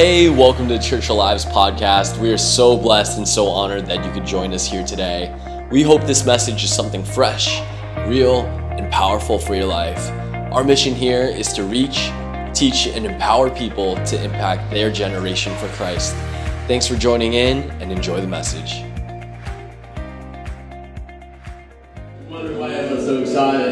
Hey, welcome to Church Alive's podcast. We are so blessed and so honored that you could join us here today. We hope this message is something fresh, real, and powerful for your life. Our mission here is to reach, teach, and empower people to impact their generation for Christ. Thanks for joining in and enjoy the message. wondering why everyone's so excited.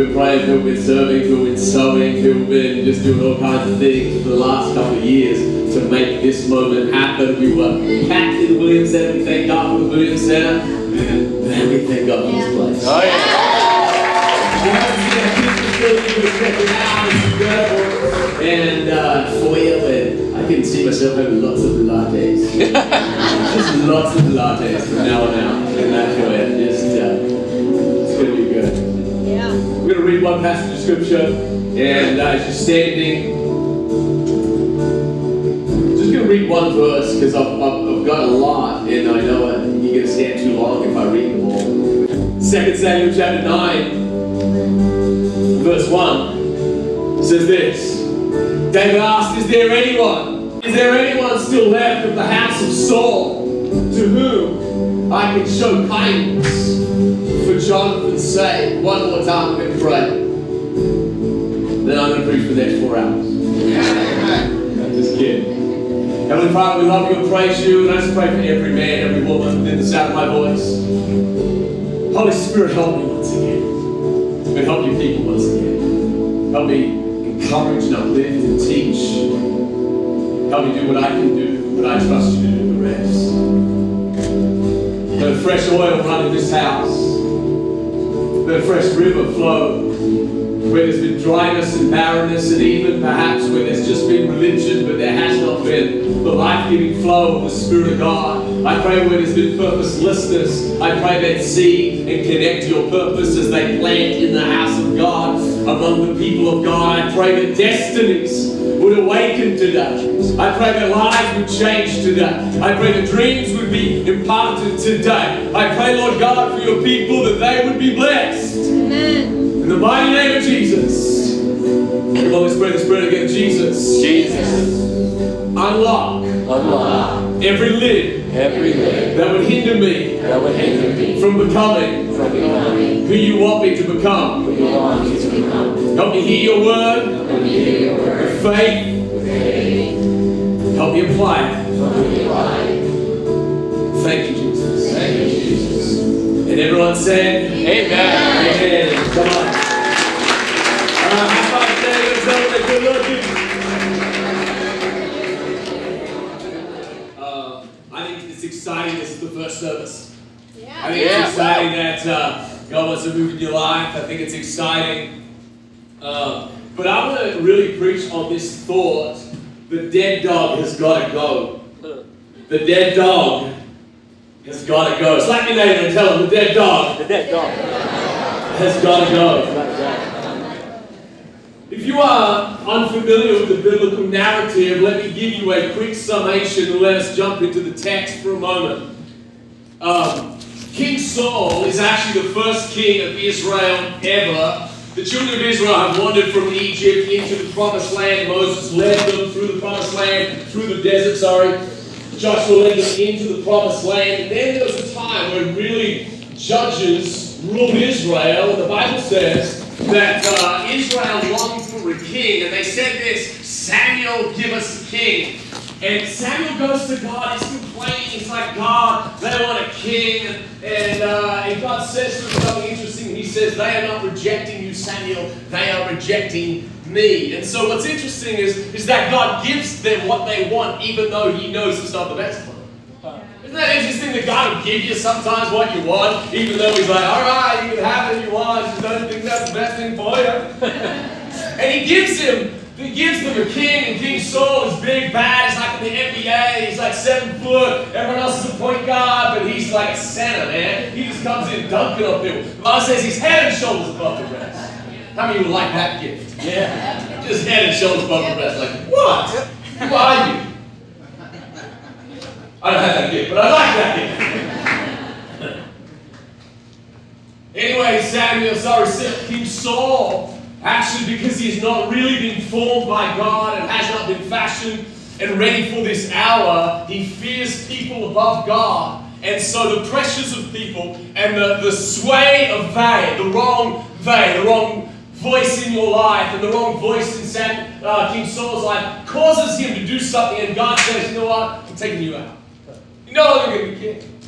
Who've been praying, who've been serving, who've been sowing, who've been just doing all kinds of things for the last couple of years to make this moment happen. We were packed in the Williams Center. We thank God for the Williams Center. And we thank God for this place. Oh, You haven't seen a Christmas facility, we're checking it out. It's incredible. And uh, foyer, and I can see myself having lots of lattes. Just lots of lattes from now on out in that foyer. Just, uh, it's going to be good. Yeah. We're going to read one passage of scripture, and uh, as you're standing, just going to read one verse because I've, I've, I've got a lot, and I know uh, you're going to stand too long if I read them all. 2 Samuel chapter 9, verse 1 says this David asked, Is there anyone? Is there anyone still left of the house of Saul to whom I can show kindness for Jonathan's sake? One more time, to pray. Then I'm going to preach for the next four hours. I'm just kidding. Heavenly Father, we love you and praise you, and I just pray for every man, every woman within the sound of my voice. Holy Spirit, help me once again. And help your people once again. Help me encourage and uplift and teach. Help me do what I can do, but I trust you to do the rest. Let fresh oil run in this house. Let a fresh river flow where there's been dryness and barrenness, and even perhaps where there's just been religion, but there has not been the life giving flow of the Spirit of God. I pray where there's been purposelessness, I pray they'd see and connect your purpose as they plant in the house of God among the people of God. I pray that destinies would awaken today. I pray that lives would change today. I pray that dreams would be imparted today. I pray, Lord God, for your people that they would be blessed. Amen. In the mighty name of Jesus. Come on, let's pray this prayer again. Jesus. Jesus, Unlock unlock every lid every lid that would hinder me that would hinder me from becoming from becoming who you want me to become. who you want me to become. Help me hear your word Let me hear your word with faith. with faith. Help me apply it. Let me apply it. Thank you, Jesus. Thank you, Jesus. And everyone said, Amen. Amen. Come This is the first service. I Yeah. think Yeah. it's exciting that uh, God wants to move in your life. I think it's exciting. Uh, but I want to really preach on this thought the dead dog has got to go. The dead dog has got to go. Slap your neighbor and tell him the dead dog The dead dog. has got to go. If you are unfamiliar with the biblical narrative, let me give you a quick summation and let us jump into the text for a moment. Um, king Saul is actually the first king of Israel ever. The children of Israel have wandered from Egypt into the promised land. Moses led them through the promised land, through the desert, sorry. Joshua led them into the promised land. And then there was a time when really judges ruled Israel. The Bible says that uh, Israel longed for a king. And they said this Samuel, give us a king. And Samuel goes to God, he's complaining, he's like, God, they want a king. And, uh, and God says something interesting. He says, They are not rejecting you, Samuel, they are rejecting me. And so what's interesting is, is that God gives them what they want, even though he knows it's not the best for them. Isn't that interesting that God will give you sometimes what you want, even though He's like, all right, you can have it if you want, just don't think that's the best thing for you. and He gives him, He gives them a king, and King Saul is big, bad, he's like in the NBA, he's like seven foot, everyone else is a point guard, but he's like a center, man. He just comes in dunking on people. The Bible says he's head and shoulders above the rest. How many would like that gift? Yeah. Just head and shoulders above the rest. Like, what? Who are you? I don't have that gift, but I like that gift. anyway, Samuel, sorry, King Saul Actually, because he has not really been formed by God and has not been fashioned and ready for this hour, he fears people above God. And so the pressures of people and the, the sway of they, the wrong they, the wrong voice in your life and the wrong voice in Sam, uh, King Saul's life causes him to do something, and God says, You know what? I'm taking you out. You're no longer going to be king.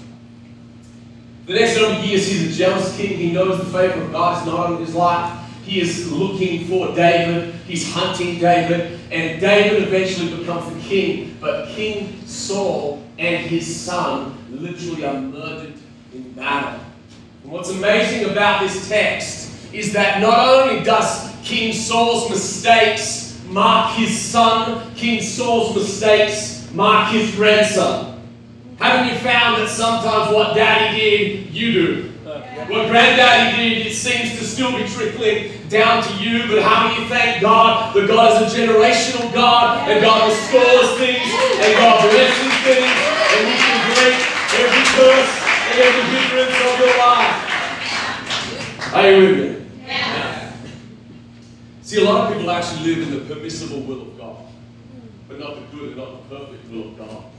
The next number of years, he's a jealous king. He knows the favor of God is not on his life. He is looking for David. He's hunting David. And David eventually becomes the king. But King Saul and his son literally are murdered in battle. And what's amazing about this text is that not only does King Saul's mistakes mark his son, King Saul's mistakes mark his grandson. Haven't you found that sometimes what daddy did, you do? What granddaddy did, it seems to still be trickling down to you, but how do you thank God that God is a generational God, and God restores things, and God blesses things, and you can break every curse and every hindrance of your life. Are you with me? See, a lot of people actually live in the permissible will of God, but not the good and not the perfect will of God.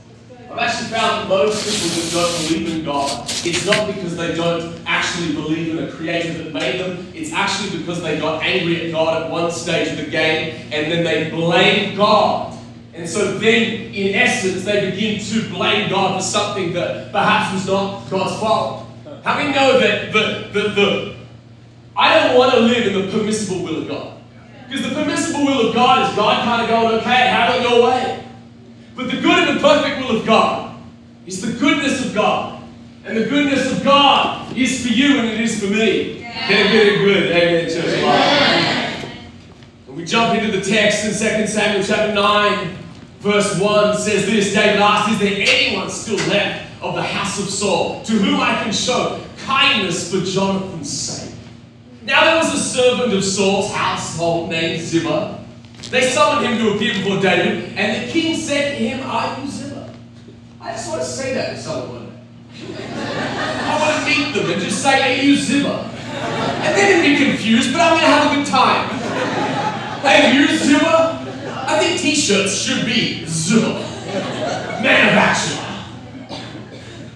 I've actually found that most people that don't believe in God, it's not because they don't actually believe in a creator that made them, it's actually because they got angry at God at one stage of the game and then they blame God. And so then, in essence, they begin to blame God for something that perhaps was not God's fault. How many know that the, the, the I don't want to live in the permissible will of God? Because the permissible will of God is God kind of going, okay, have it your way. But the good and the perfect of God is the goodness of God. And the goodness of God is for you and it is for me. Yeah. Can it get good? Amen, church. Yeah. And we jump into the text in 2 Samuel chapter 9, verse 1 says this David asked, Is there anyone still left of the house of Saul to whom I can show kindness for Jonathan's sake? Now there was a servant of Saul's household named Ziba they summoned him to appear before David, and the king said to him, Are you Ziba? I just want to say that to someone. I want to meet them and just say, Are you Ziba? And they didn't be confused, but I'm going to have a good time. Hey, you Ziba? I think t-shirts should be Ziba. Man of action.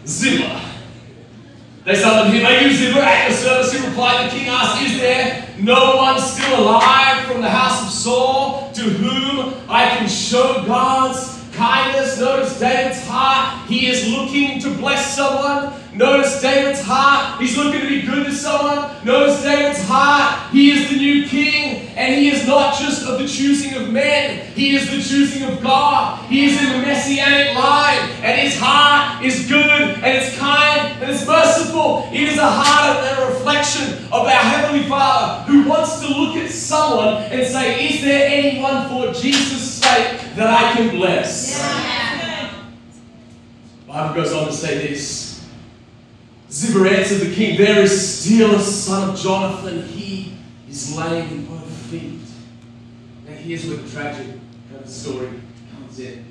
Ziba. They summoned him, Are you Ziba? At your service, he replied. The king asked, Is there no one still alive from the house of Saul to whom I can show God's kindness. Notice David's heart. He is looking to bless someone. Notice David's heart. He's looking to be good to someone. Notice David's heart. He is the new king, and he is not just of the choosing of men, he is the choosing of God. He is in the messianic line, and his heart is good, and it's kind, and it's merciful. It is a heart and a reflection of our Heavenly Father who wants to look at someone and say, Is there anyone for Jesus' that I can bless? Yeah. Bible goes on to say this. Ziba answered the king, There is still a son of Jonathan. He is lame in both feet. Now here's where the tragic kind of story comes in.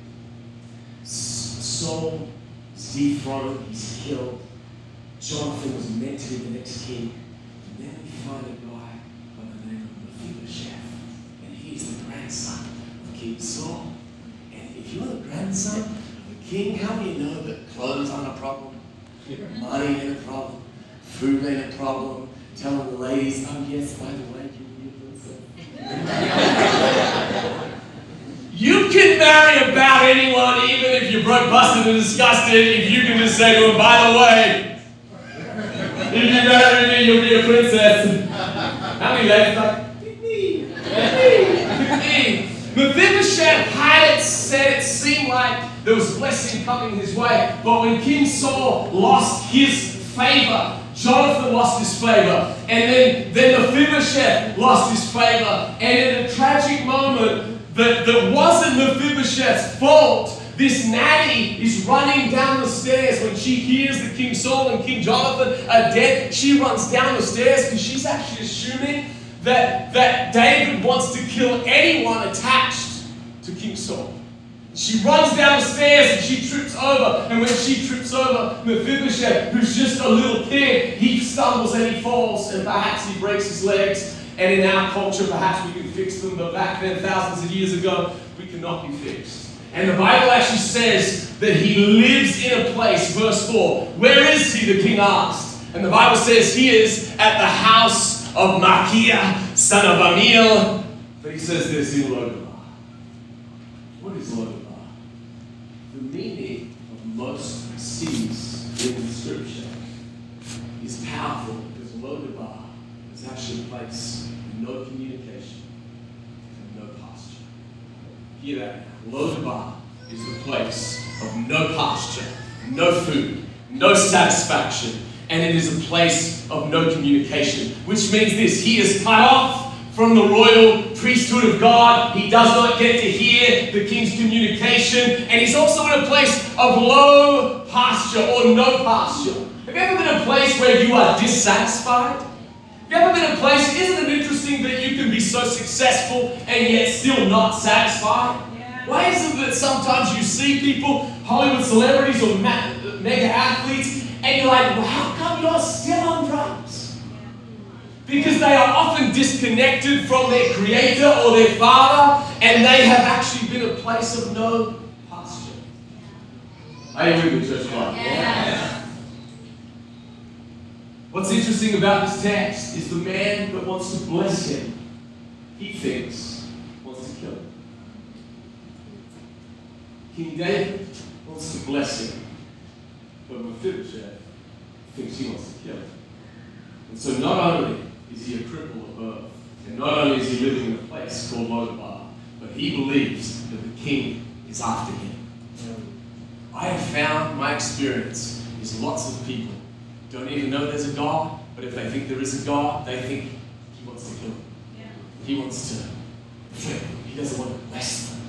Saul is dethroned, he's killed. Jonathan was meant to be the next king. And then we find a guy by the name of Mephibosheth. And he's the grandson King Saul. And if you're the grandson of a king, how do you know that clothes aren't a problem? Money ain't a problem. Food ain't a problem. Telling the ladies, oh yes, by the way, you can marry about anyone, even if you're broke, busted, and disgusted, if you can just say to them, by the way, if you marry me, you'll be a princess. How many ladies like, pick me, pick me, Mephibosheth had it said it seemed like there was blessing coming his way. But when King Saul lost his favor, Jonathan lost his favor, and then, then Mephibosheth lost his favor. And in a tragic moment that, that wasn't Mephibosheth's fault, this nanny is running down the stairs when she hears that King Saul and King Jonathan are dead. She runs down the stairs because she's actually assuming that, that David wants to kill anyone attached to King Saul. She runs down the stairs and she trips over. And when she trips over Mephibosheth, who's just a little kid, he stumbles and he falls and perhaps he breaks his legs. And in our culture, perhaps we can fix them, but back then, thousands of years ago, we cannot be fixed. And the Bible actually says that he lives in a place, verse 4. Where is he? The king asked. And the Bible says he is at the house of Machir, son of Amiel. But he says this in Lodabar. What is Lodabar? The meaning of most cities in scripture is powerful because Lodabar is actually a place of no communication and no pasture. Hear that now. Lodabar is the place of no pasture, no food, no satisfaction, and it is a place of no communication, which means this He is cut off from the royal priesthood of God. He does not get to hear the king's communication, and he's also in a place of low pasture or no pasture. Have you ever been in a place where you are dissatisfied? Have you ever been in a place, isn't it interesting that you can be so successful and yet still not satisfied? Why is it that sometimes you see people, Hollywood celebrities or mega athletes, and you're like, well, how come you're still on drugs? Because they are often disconnected from their creator or their father, and they have actually been a place of no pasture. Are you with me, church? Yes. What's interesting about this text is the man that wants to bless him, he thinks, wants to kill him. King David wants to bless him, but Mephibosheth thinks he wants to kill him. And so not only is he a cripple of birth, and not only is he living in a place called Lodabar, but he believes that the king is after him. I have found my experience is lots of people don't even know there's a God, but if they think there is a God, they think he wants to kill them. He wants to flip them. He doesn't want to bless them.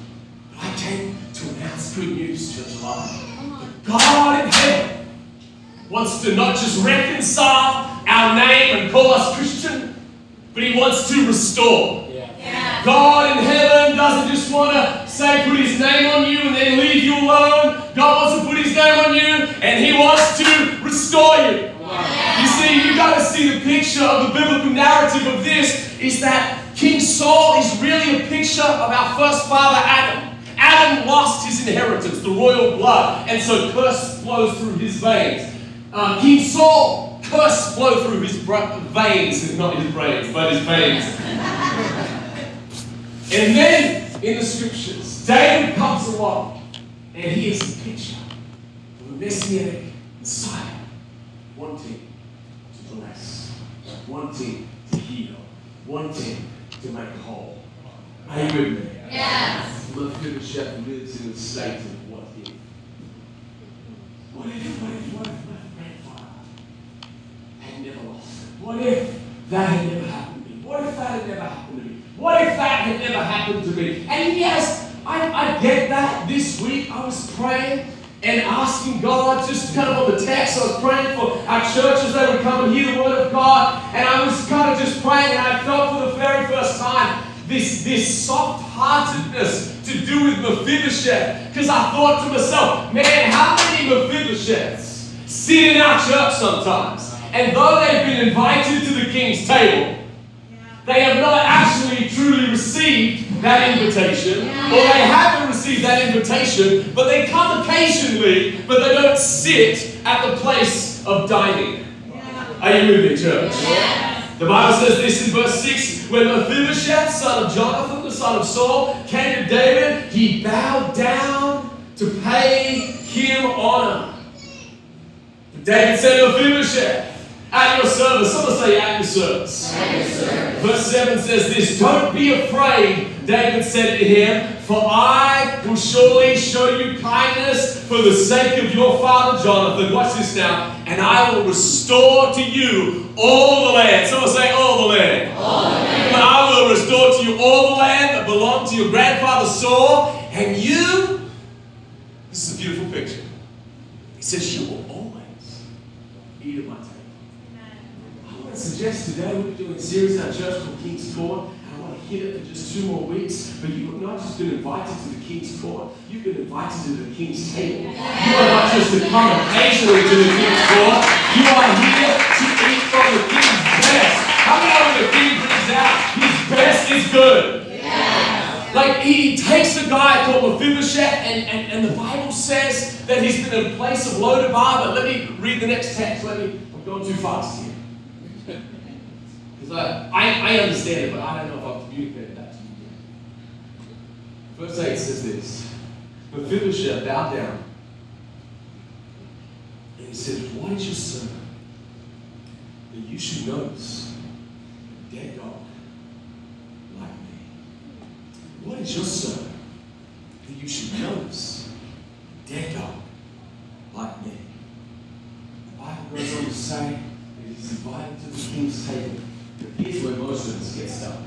But I came to announce good news, Church Alive. The God in heaven wants to not just reconcile our name and call us Christian, but he wants to restore. God in heaven doesn't just want to say, put his name on you and then leave you alone. God wants to put his name on you and he wants to restore you. You see, you got to see the picture of the biblical narrative of this is that King Saul is really a picture of our first father Adam. Adam lost his inheritance, the royal blood, and so curse flows through his veins. Uh, King Saul, curse flow through his bra- veins, not his brains, but his veins. And then in the scriptures, David comes along and he is the picture of a messianic Messiah wanting to bless, wanting to heal, wanting to make whole. Are you with me? Yes. Mephibosheth lives in a state of what if. What if, what if, what if my grandfather had never lost? What if that had never happened to me? What if that had never happened to me? What if that had never happened to me? And yes, I, I get that. This week I was praying and asking God, just kind of on the text, I was praying for our churches that would come and hear the word of God. And I was kind of just praying, and I felt for the very first time this, this soft heartedness to do with Mephibosheth. Because I thought to myself, man, how many Mephibosheths sit in our church sometimes? And though they've been invited to the king's table, they have not actually truly received that invitation, or they haven't received that invitation, but they come occasionally, but they don't sit at the place of dining. Are you with me, church? The Bible says this in verse 6 when Mephibosheth, son of Jonathan, the son of Saul, came to David, he bowed down to pay him honor. David said, Mephibosheth, at your service. Someone say, at your service. Verse 7 says this Don't be afraid, David said to him, for I will surely show you kindness for the sake of your father Jonathan. Watch this now. And I will restore to you all the land. Someone say, all the land. All the land. And I will restore to you all the land that belonged to your grandfather Saul. And you, this is a beautiful picture. He says, You will always eat at my table. Suggest today we're doing a series in our church called King's Court. And I want to hit it for just two more weeks. But you've not just been invited to the King's Court, you've been invited to the King's table. You are not just to come occasionally to the King's Court, you are here to eat from the King's best. How many when the King brings out yes is good. Like he takes a guy called Mephibosheth, and, and, and the Bible says that he's been in a place of low Lodabar. But let me read the next text. Let me. I'm going too fast here. Because I, uh, I, I understand it, but I don't know if I've communicated that to you. Verse 8 says this Mephibosheth bowed down. And he said, What is your servant? That you should notice a dead dog like me. What is your servant? That you should notice a dead dog like me. The Bible goes on to say he's invited to the king's table. Here's where us get stuck.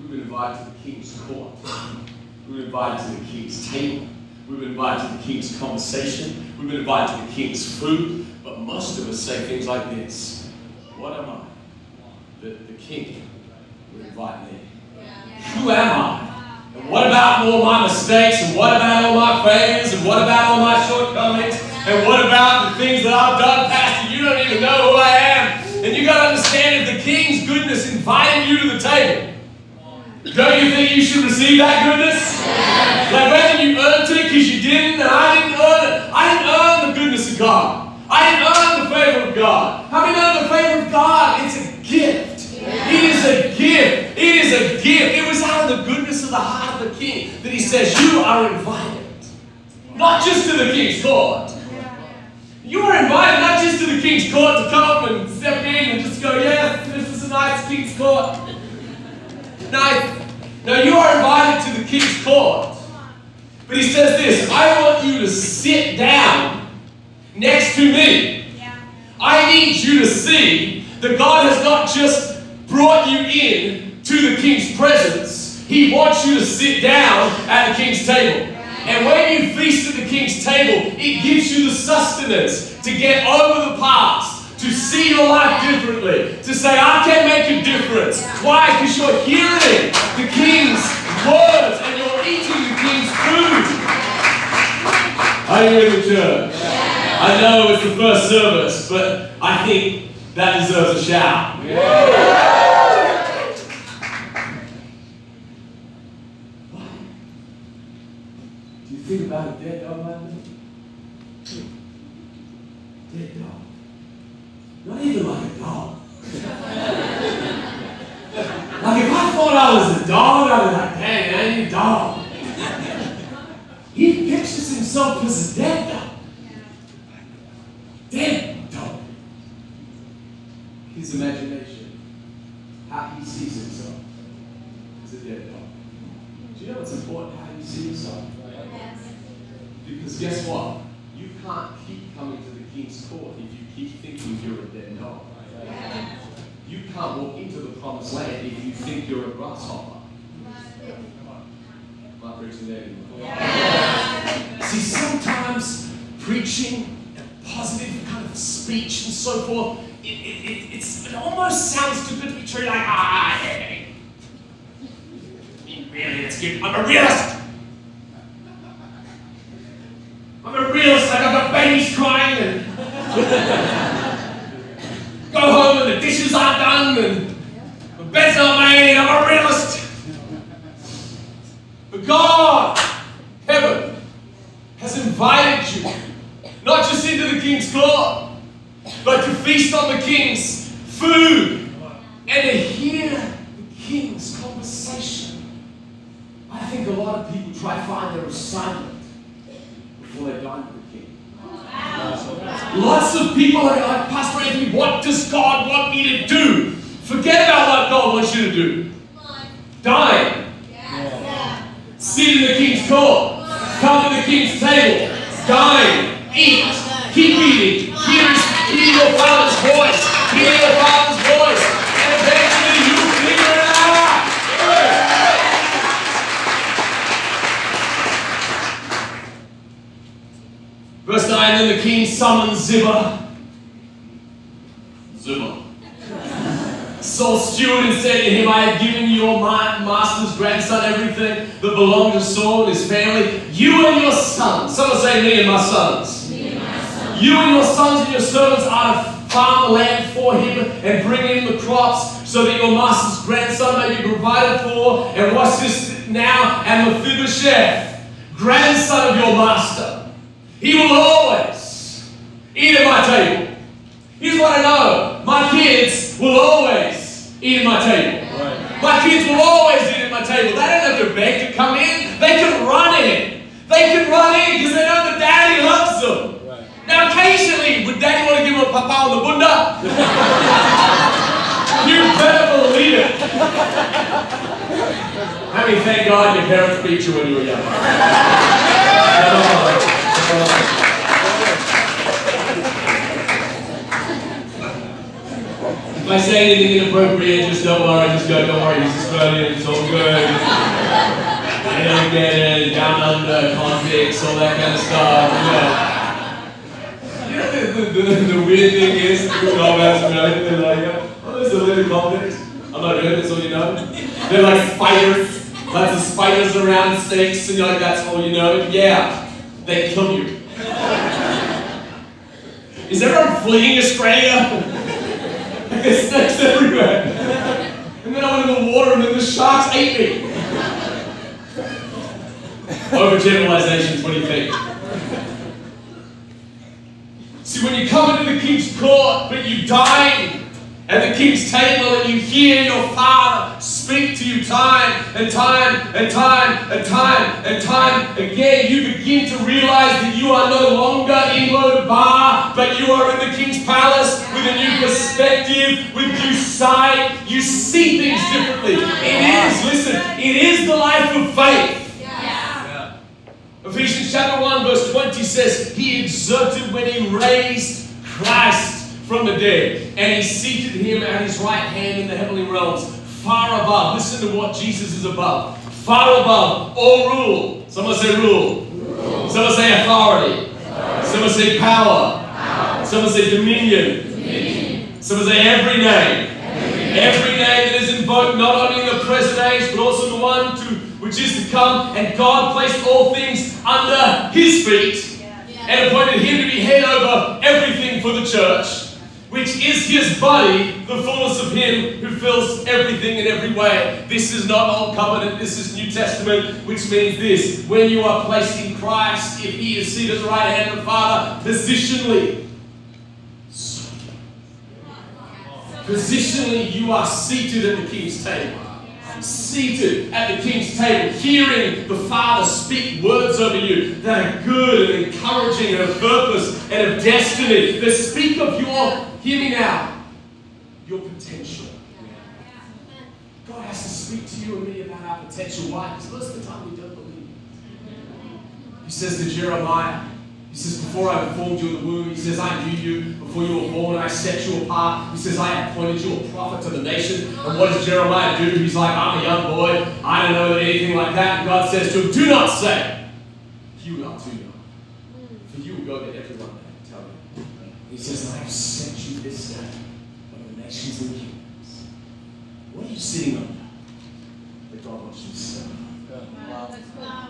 We've been invited to the king's court. We've been invited to the king's table. We've been invited to the king's conversation. We've been invited to the king's food. But most of us say things like this What am I? That the king would invite me. Who am I? And what about all my mistakes? And what about all my failures? And what about all my shortcomings? And what about the things that I've done, Pastor? You don't even know who I am. And you got to understand if the king's goodness invited you to the table, don't you think you should receive that goodness? Like whether you earned it because you didn't, and I didn't earn it. I didn't earn the goodness of God. I didn't earn the favor of God. How many know the favor of God? It's a gift. It is a gift. It is a gift. It was out of the goodness of the heart of the king that he says, You are invited. Not just to the king's court. You are invited not just to the king's court to come and step in and just go, Yes, this is a nice king's court. Nice. No, you are invited to the king's court. But he says this I want you to sit down next to me. I need you to see that God has not just brought you in to the king's presence, he wants you to sit down at the king's table. And when you feast at the king's table, it gives you the sustenance to get over the past, to see your life differently, to say, I can make a difference. Why? Because you're hearing the king's words and you're eating the king's food. Are you in the church? I know it's the first service, but I think that deserves a shout. Why? Do you think about a dead dog like that? Dead dog. Not even like a dog. like if I was a dog, I'd be like, dang, ain't a dog. He pictures himself as a dead dog. Dead dog. His imagination, how he sees himself as a dead dog. Do you know it's important how you see yourself? Because guess what? You can't keep coming to the king's court if you keep thinking you're a dead dog. You can't walk into the promised land if you think you're a grasshopper. Am I preaching there anymore? See, sometimes preaching and positive kind of speech and so forth, it, it, it, it's, it almost sounds too good to be true. Like, ah, hey, really, it's good. I'm a realist. I'm a realist. Like I've got babies crying and go home and the dishes aren't done and the bed's not made. I'm a realist. But God, heaven, has invited you not just into the king's court, but to feast on the king's food and to hear the king's conversation. I think a lot of people their assignment before they dine with the king. Lots of people are like, Pastor Anthony, what does God want me to do? Forget about what God wants you to do. Dine. Sit in the king's court. Come to the king's table. Dine. Eat. Keep eating. Hear, hear your father's voice. Hear your father's voice. And eventually you'll figure it out. Verse 9 Then the king summoned Ziba. Ziba. Saul's steward and said to him, I have given your ma- master's grandson everything that belonged to Saul and his family. You and your sons. Someone say, Me and my sons. You and your sons and your servants are to farm the land for him and bring in the crops so that your master's grandson may be provided for. And watch this now, and Mephibosheth, grandson of your master, he will always eat at my table. Here's what I know my kids will always eat at my table. My kids will always eat at my table. They don't have to beg to come in, they can run in. They can run in because they know that daddy loves them. Now, occasionally, would daddy want to give him a papa on the bunda? you better believe it. I mean, thank God your parents beat you when you were young. If I say anything inappropriate, just don't worry, just go, don't worry, he's Australian, it's all good. I don't get it, down under, convicts, all that kind of stuff, you know. The, the, the, the weird thing is, me, they're like, oh, there's a little convicts. I'm not doing this, all you know. They're like spiders, lots of spiders around snakes, and you're like, that's all you know. Yeah, they kill you. Is everyone fleeing Australia? There's snakes everywhere. And then I went in the water and then the sharks ate me. Do you think? See, when you come into the king's court, but you dine at the king's table and you hear your father speak to you time and time and time and time and time again, you begin to realize that you are no longer in Lodabar, but you are in the king's palace with a new perspective, with new sight. You see things differently. It is, listen, it is the life of faith. Ephesians chapter 1, verse 20 says, He exerted when He raised Christ from the dead, and He seated Him at His right hand in the heavenly realms, far above. Listen to what Jesus is above. Far above all rule. Someone say rule. rule. Someone say authority. authority. Someone say power. power. Someone say dominion. dominion. Someone say every name. Every name. every name that is invoked not only in the present age, but also the one to which is to come, and God placed all things under his feet and appointed him to be head over everything for the church, which is his body, the fullness of him who fills everything in every way. This is not Old Covenant, this is New Testament, which means this when you are placed in Christ, if he is seated at the right hand of the Father, positionally. Positionally, you are seated at the king's table seated at the king's table, hearing the Father speak words over you that are good and encouraging and of purpose and of destiny, that speak of your, hear me now, your potential. God has to speak to you and me about our potential. Why? Because most of the time we don't believe. He says to Jeremiah, he says, Before I formed you in the womb, he says, I knew you before you were born, I set you apart. He says, I appointed you a prophet to the nation. And what does Jeremiah do? He's like, I'm a young boy. I don't know anything like that. And God says to him, Do not say, You are too young. For you will go to everyone and tell them. He says, I have sent you this day over the nations and kingdoms. What are you sitting under? That God wants you to stand Wow.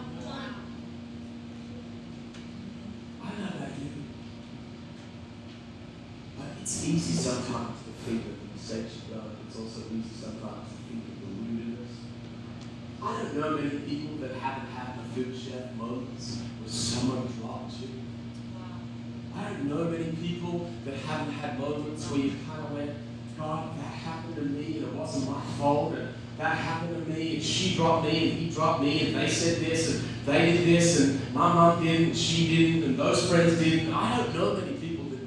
It's easy sometimes to think of the mistakes you've. It's also easy sometimes to think of the woundedness. I don't know many people that haven't had Mephibosheth moments where someone dropped you. I don't know many people that haven't had moments where you kind of went, God, that happened to me and it wasn't my fault. And that happened to me and she dropped me and he dropped me and they said this and they did this and my mom didn't, and she didn't, and those friends didn't. I don't know many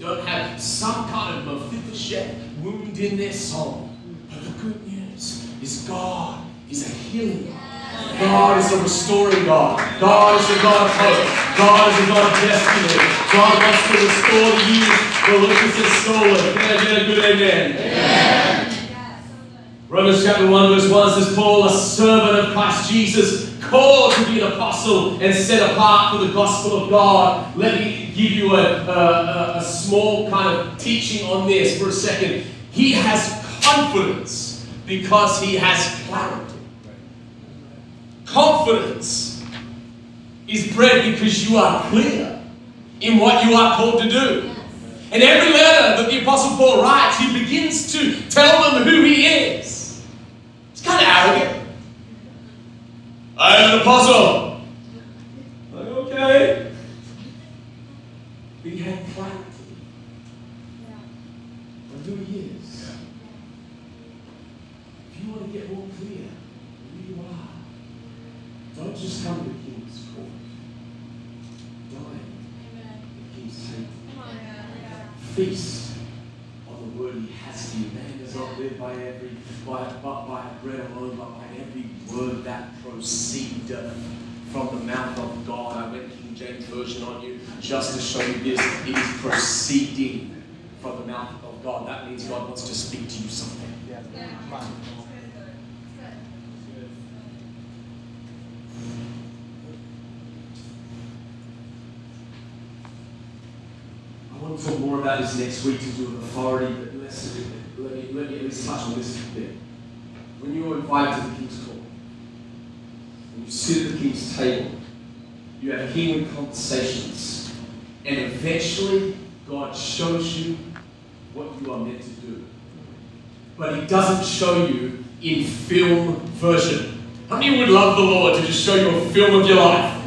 don't have some kind of Mephibosheth wound in their soul. But the good news is God is a healing God. God is a restoring God. God is a God of hope. God is a God of destiny. God wants to restore the years the locusts have stolen. Can I get a good amen? amen. Romans chapter 1, verse 1 says, Paul, a servant of Christ Jesus, called to be an apostle and set apart for the gospel of God. Let me give you a, a, a small kind of teaching on this for a second. He has confidence because he has clarity. Confidence is bred because you are clear in what you are called to do. And every letter that the Apostle Paul writes, he begins to tell them who he is. It's kind of arrogant. I am an apostle. Like, okay. We had on who he is. If you want to get more clear who you are, don't just come to the king's court. Dine at the king's table. Feast on the word he has to you. Man does not live by every by but by bread alone, but by word that proceedeth uh, from the mouth of God. I went King James Version on you just to show you this. It is proceeding from the mouth of God. That means God wants to speak to you something. I want to talk more about this next week to do with authority, but let's, let, me, let me at least touch on this a bit. When you are invited to the king's court, you sit at the king's table, you have kingly conversations, and eventually God shows you what you are meant to do. But He doesn't show you in film version. How many would love the Lord to just show you a film of your life?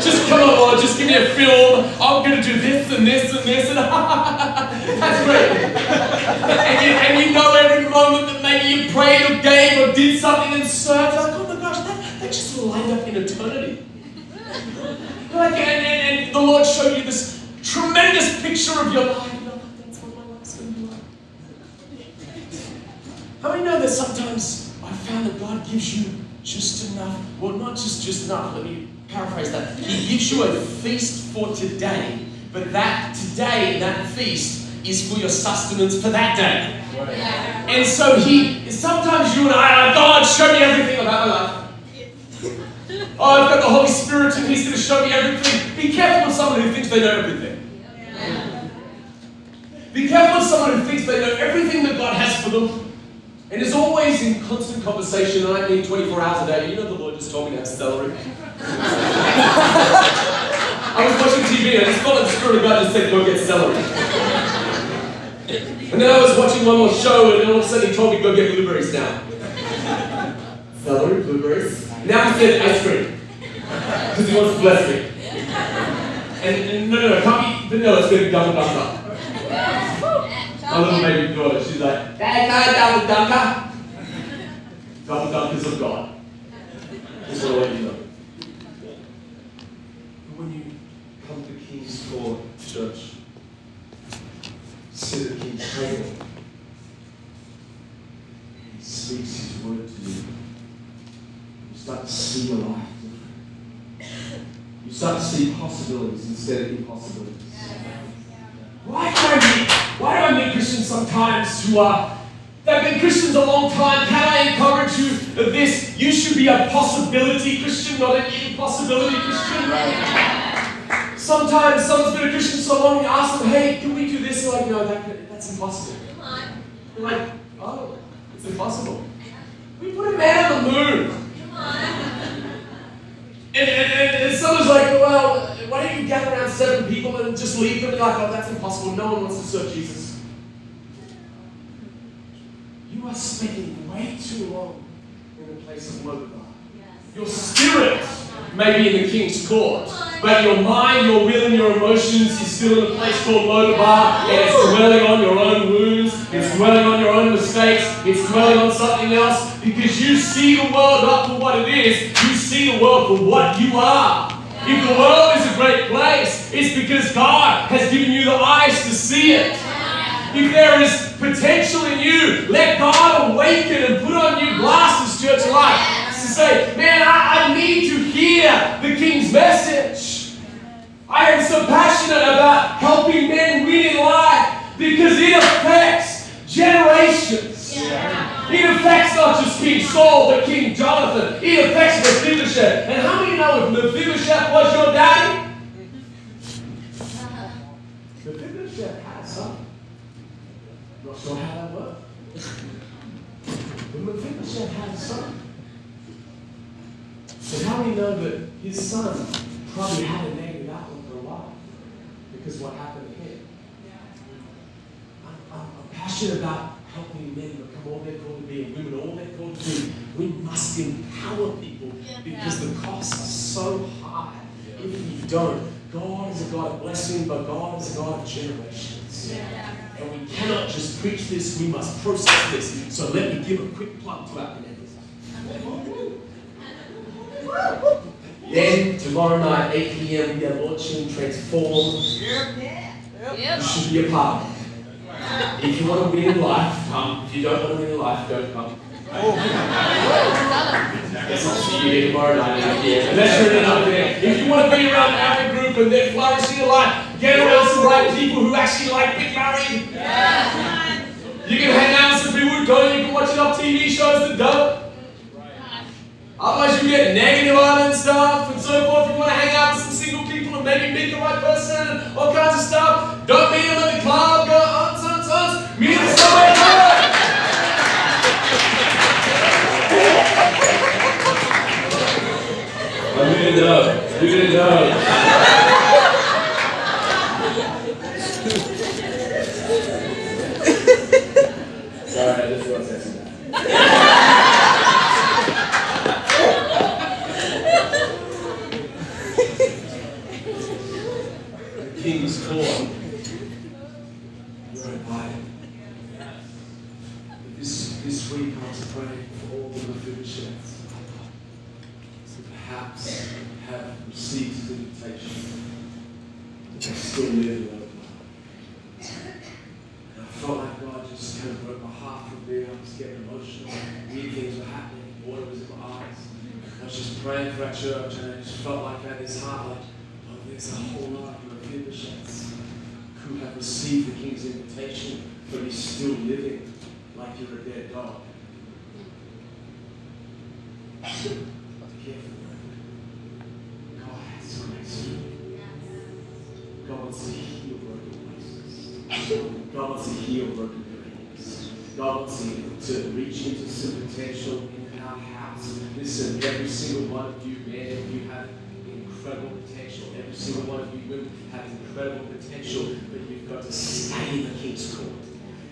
Just come on, Lord, just give me a film. I'm going to do this and this and this. And That's great. and, you, and you know every moment that maybe you prayed or gave or did something and served. Like, oh my gosh, that, that just lined up in eternity. Like, and, and, and the Lord showed you this tremendous picture of your life. I'm like, that's what my life's going to be like. How many know that sometimes I found that God gives you just enough, well, not just just enough, let me paraphrase that. He gives you a feast for today, but that today, that feast, is for your sustenance for that day. And so he, sometimes you and I are, God, show me everything about my life. Oh, I've got the Holy Spirit and He's going to show me everything. Be careful of someone who thinks they know everything. Be careful of someone who thinks they know everything that God has for them and is always in constant conversation, and I mean 24 hours a day. You know the Lord just told me to have celery. I was watching TV and I just felt the Spirit of God just said, go get celery. And then I was watching one more show, and then all of a sudden he told me, go get blueberries now. Celery, blueberries. Now he said ice cream. Because he wants to bless me. And, and no, no, no, can't be vanilla, it's going to be double dunk up. My little baby daughter, she's like, Dad, I double dunker? Double dunkers of God. Just want to let you know. But when you come to King's Court, church, sit at King's table, He speaks His word to you. You start to see your life different. You start to see possibilities instead of impossibilities. Why do I meet, why do I meet Christians sometimes who are they've been Christians a long time? Can I encourage you that this you should be a possibility Christian, not an impossibility Christian? Sometimes someone's been a Christian so long, you ask them, hey, can we do this? They're like, no, that, that's impossible. You're like, oh, it's impossible. We put a man on the moon. And, and, and, and someone's like, well, why don't you gather around seven people and just leave them? They're like, oh, that's impossible. No one wants to serve Jesus. You are spending way too long in the place of Lodabar. Your spirit may be in the king's court, but your mind, your will, and your emotions is still in a place called Lodabar, and it's dwelling on your own wounds, it's dwelling on your own mistakes, it's dwelling on something else, because you see the world not for what it is, you see the world for what you are. If the world is a great place, it's because God has given you the eyes to see it. If there is potential in you, let God awaken and put on you glasses, church life, to say, man, I, I need to hear the King's message. I am so passionate about helping men win in life because it affects generations. It affects not just King Saul, but King Jonathan. It affects Mephibosheth. And how many know if Mephibosheth was your daddy? Mephibosheth had a son. Not sure how that worked. But Mephibosheth had a son. But how many know that his son probably had a negative outlook on life because what happened? Passionate about helping men become all they're called to be and women all they're called to be, we must empower people because the costs are so high. If you don't, God is a God of blessing, but God is a God of generations. And we cannot just preach this, we must process this. So let me give a quick plug to our connectors. Then tomorrow night, 8 p.m., we are launching Transform. You should be a part of it. If you want to win in life, come. If you don't want to win in life, don't come. Guess I'll see you here tomorrow night. Unless you're in another band. If you want to be around our group and they're flourishing in life, get around some right people who actually like being married. You can hang out with some people who don't. You can watch enough TV shows that don't. Otherwise, you get negative on and stuff and so forth. You want to hang out with some single people and maybe meet the right person and all kinds of stuff. Don't meet them at the club. Go Gonna know. You're gonna. Sorry, I just want to say something. The King's Court. You're invited. This, this week I was praying for all the Mephibosheths who perhaps have received his invitation, but they still live in Oklahoma. And I felt like God just kind of broke my heart from there. I was getting emotional. Weird things were happening. Water was in my eyes. I was just praying for our church, and I just felt like I had this heart like, oh, there's a whole lot of Mephibosheths who have received the king's invitation, but he's still living like you're a dead dog. Be careful. God has grace for you. God wants to heal broken places. God wants to heal broken dreams. God wants to, to reach into some potential in our house. Listen, every single one of you men, you have incredible potential. Every single one of you women have incredible potential, but you've got to stay in the King's court.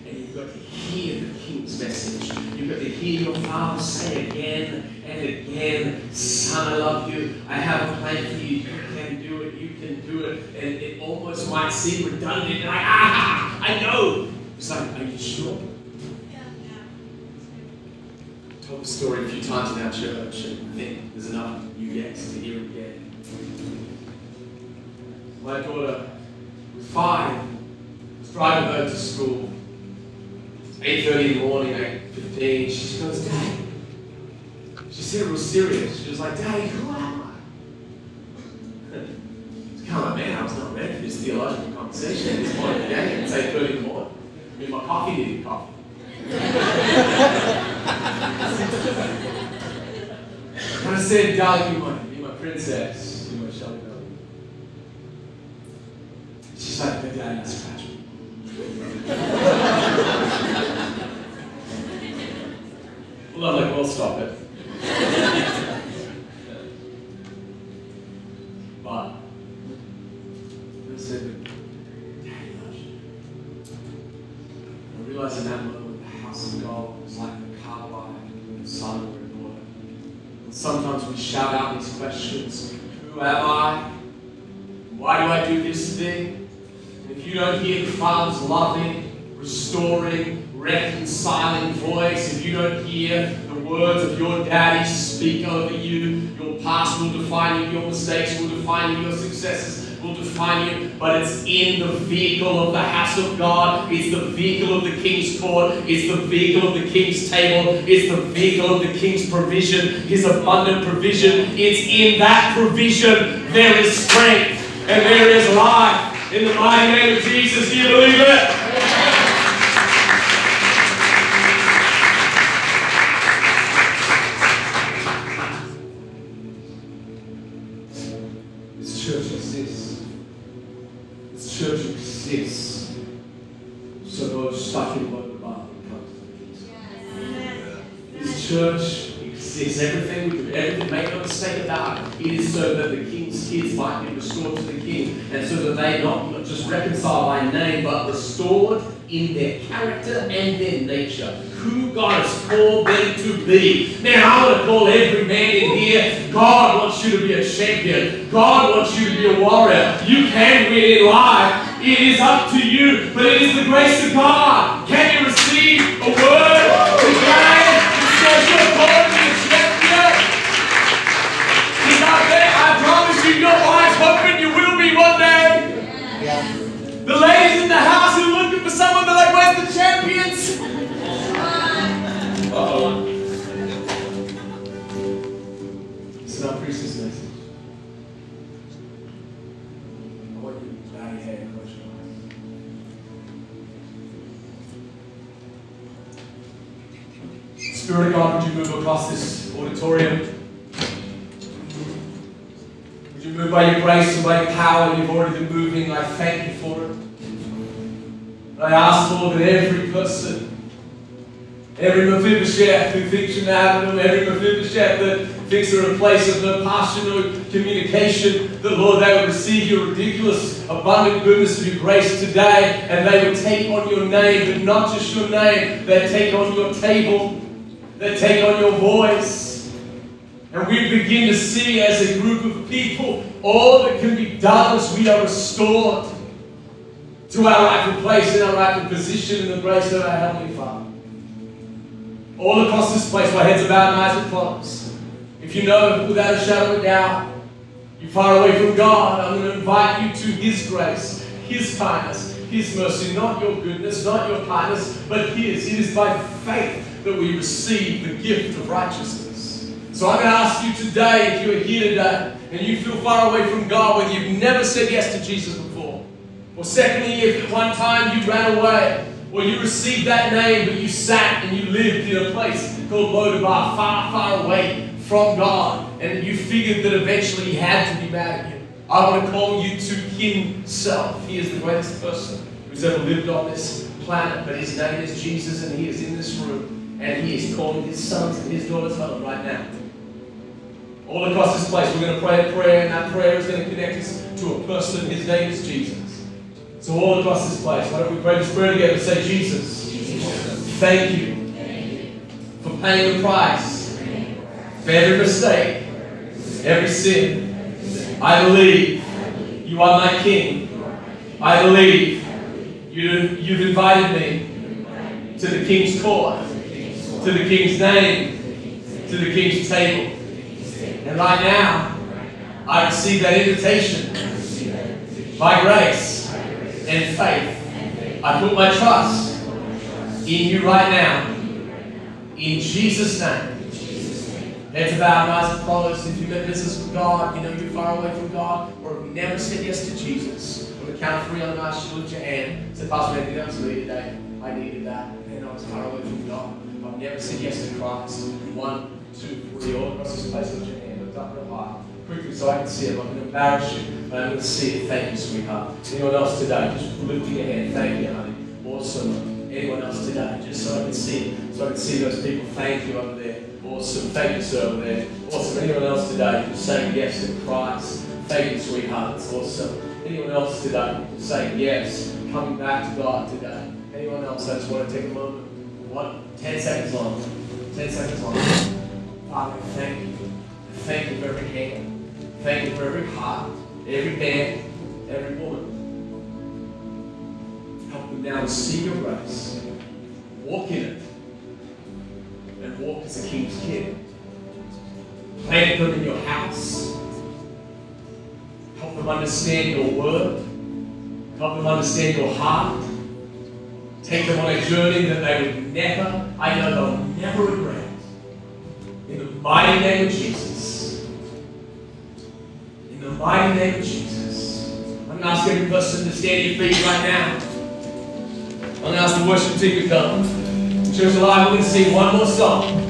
And you've got to hear the King's message. You've got to hear your Father say again and again, Son, I love you. I have a plan for you. You can do it. You can do it. And it almost might seem redundant. Like, ah, I know. It's like, are you sure? Told the story a few times in our church, and I think there's enough you yes to hear it again. My daughter was five, was driving home to school. 8.30 in the morning, 8.15, she goes, Dad. She said it was serious. She was like, Daddy, who am I? It's kind of like, man, I was not ready for this theological conversation at this point in the day. It's 8.30 in the morning. I I you're my, you're my princess. You're my Shelby Belly. She's like, but daddy, that's Patrick. well, I'm like, well, stop it. Will define you, your mistakes will define you, your successes will define you, but it's in the vehicle of the house of God, it's the vehicle of the king's court, it's the vehicle of the king's table, it's the vehicle of the king's provision, his abundant provision. It's in that provision there is strength and there is life. In the mighty name of Jesus, do you believe it? In their character and their nature. Who God has called them to be. Now, I want to call every man in here. God wants you to be a champion. God wants you to be a warrior. You can win in life. Power? You've already been moving. I thank you for it. I ask, Lord, that every person, every Mephibosheth who thinks you're mad every Mephibosheth that thinks they're in a place of no passion, no communication, that, Lord, they would receive your ridiculous, abundant goodness of your grace today, and they would take on your name, but not just your name, they'd take on your table, they'd take on your voice. And we begin to see as a group of people all that can be done as we are restored to our rightful place and our rightful position in the grace of our Heavenly Father. All across this place, my heads are bowed and eyes are closed. If you know without a shadow of a doubt, you're far away from God, I'm going to invite you to His grace, His kindness, His mercy, not your goodness, not your kindness, but His. It is by faith that we receive the gift of righteousness. So I'm going to ask you today, if you are here today and you feel far away from God, whether you've never said yes to Jesus before, or secondly, if at one time you ran away, or you received that name, but you sat and you lived in a place called Lodabar, far, far away from God, and you figured that eventually He had to be mad at you. I want to call you to Himself. He is the greatest person who's ever lived on this planet, but His name is Jesus, and He is in this room, and He is calling His sons and His daughters home right now. All across this place, we're going to pray a prayer, and that prayer is going to connect us to a person. His name is Jesus. So all across this place, why don't we pray this prayer together? And say, Jesus, thank you for paying the price for every mistake, every sin. I believe you are my King. I believe you, you've invited me to the King's court, to the King's name, to the King's table. And right now, I receive that invitation by grace and faith. I put my trust in you right now. In Jesus' name. Heads bowed, eyes are closed. If you've got business with God, you know you're far away from God, or if you never said yes to Jesus, on the count of three, to ask you to lift your hand. Say, Pastor Anthony, that was me today. I needed that. And I was far away from God. I've never said yes to Christ. One, two, three, all across this place, lift your hand. Up real high. Quickly so I can see it. I'm going to embarrass you, but I'm going uh, to see it. Thank you, sweetheart. Anyone else today? Just lift your hand. Thank you, honey. Awesome. Anyone else today? Just so I can see. So I can see those people. Thank you over there. Awesome. Thank you, sir, over there. Awesome. Anyone else today? Just saying yes to Christ. Thank you, sweetheart. It's awesome. Anyone else today? Just saying yes. Coming back to God today. Anyone else? I just want to take a moment. One, ten seconds long. Ten seconds long. Father, thank you. Thank you for every hand. Thank you for every heart, every man, every woman. Help them now to see your grace, walk in it, and walk as a king's kid. Plant them in your house. Help them understand your word. Help them understand your heart. Take them on a journey that they would never, I know they'll never regret. In the mighty name of Jesus. Mighty name of Jesus. I'm not asking person to stand your feet right now. I'm going to ask the worship team to come. Church Alive, going to sing one more song.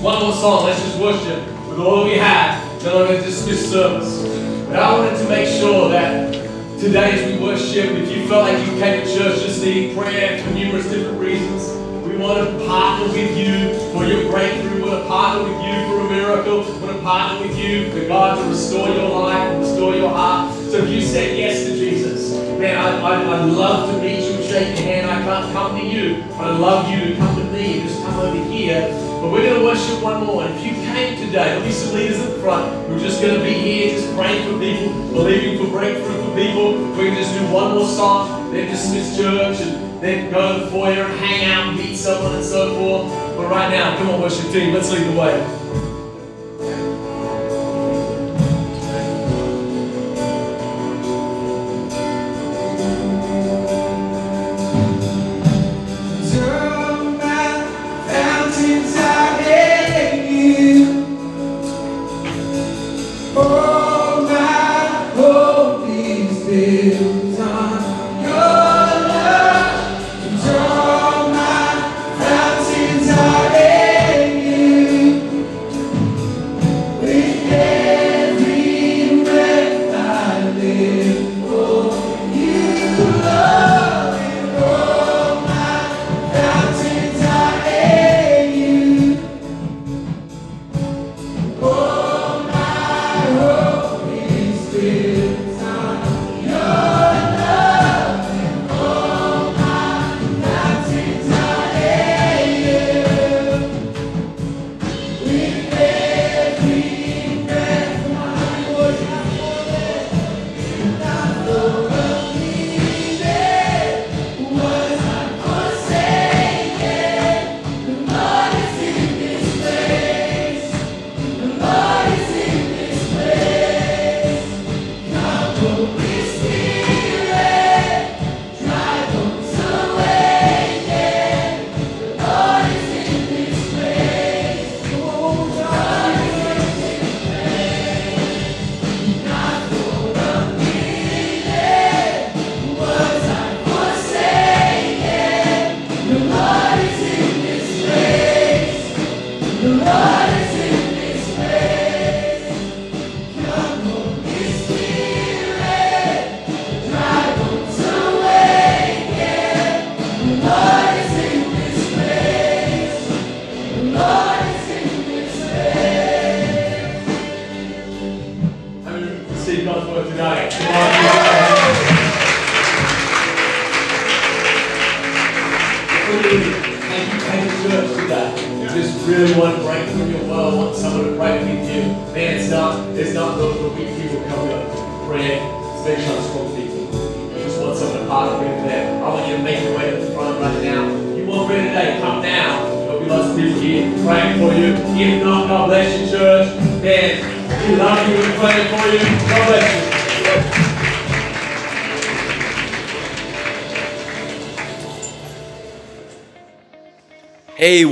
One more song. Let's just worship with all we have. Then I'm going to dismiss service. But I wanted to make sure that today as we worship, if you felt like you came to church just needing prayer for numerous different reasons, we want to partner with you for your breakthrough. We want to partner with you for a miracle. We want to partner with you for God to restore your life, restore your heart. So if you said yes to Jesus, man, I, I'd love to meet you, and shake your hand. I can't come to you. I'd love you to come to me. Just come over here. But we're going to worship one more. And if you came today, there'll be some leaders at the front. We're just going to be here, just praying for people, believing for breakthrough for people. Going to just do one more song, then dismiss church, and then go to the foyer, hang out, meet someone, and so forth. But right now, come on, worship team, let's lead the way.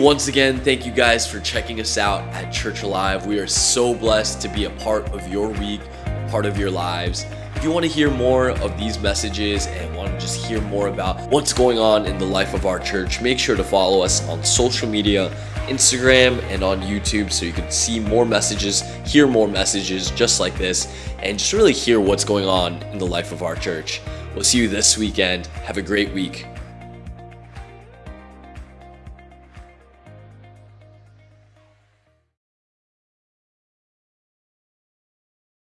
Once again, thank you guys for checking us out at Church Alive. We are so blessed to be a part of your week, a part of your lives. If you want to hear more of these messages and want to just hear more about what's going on in the life of our church, make sure to follow us on social media, Instagram, and on YouTube so you can see more messages, hear more messages just like this, and just really hear what's going on in the life of our church. We'll see you this weekend. Have a great week.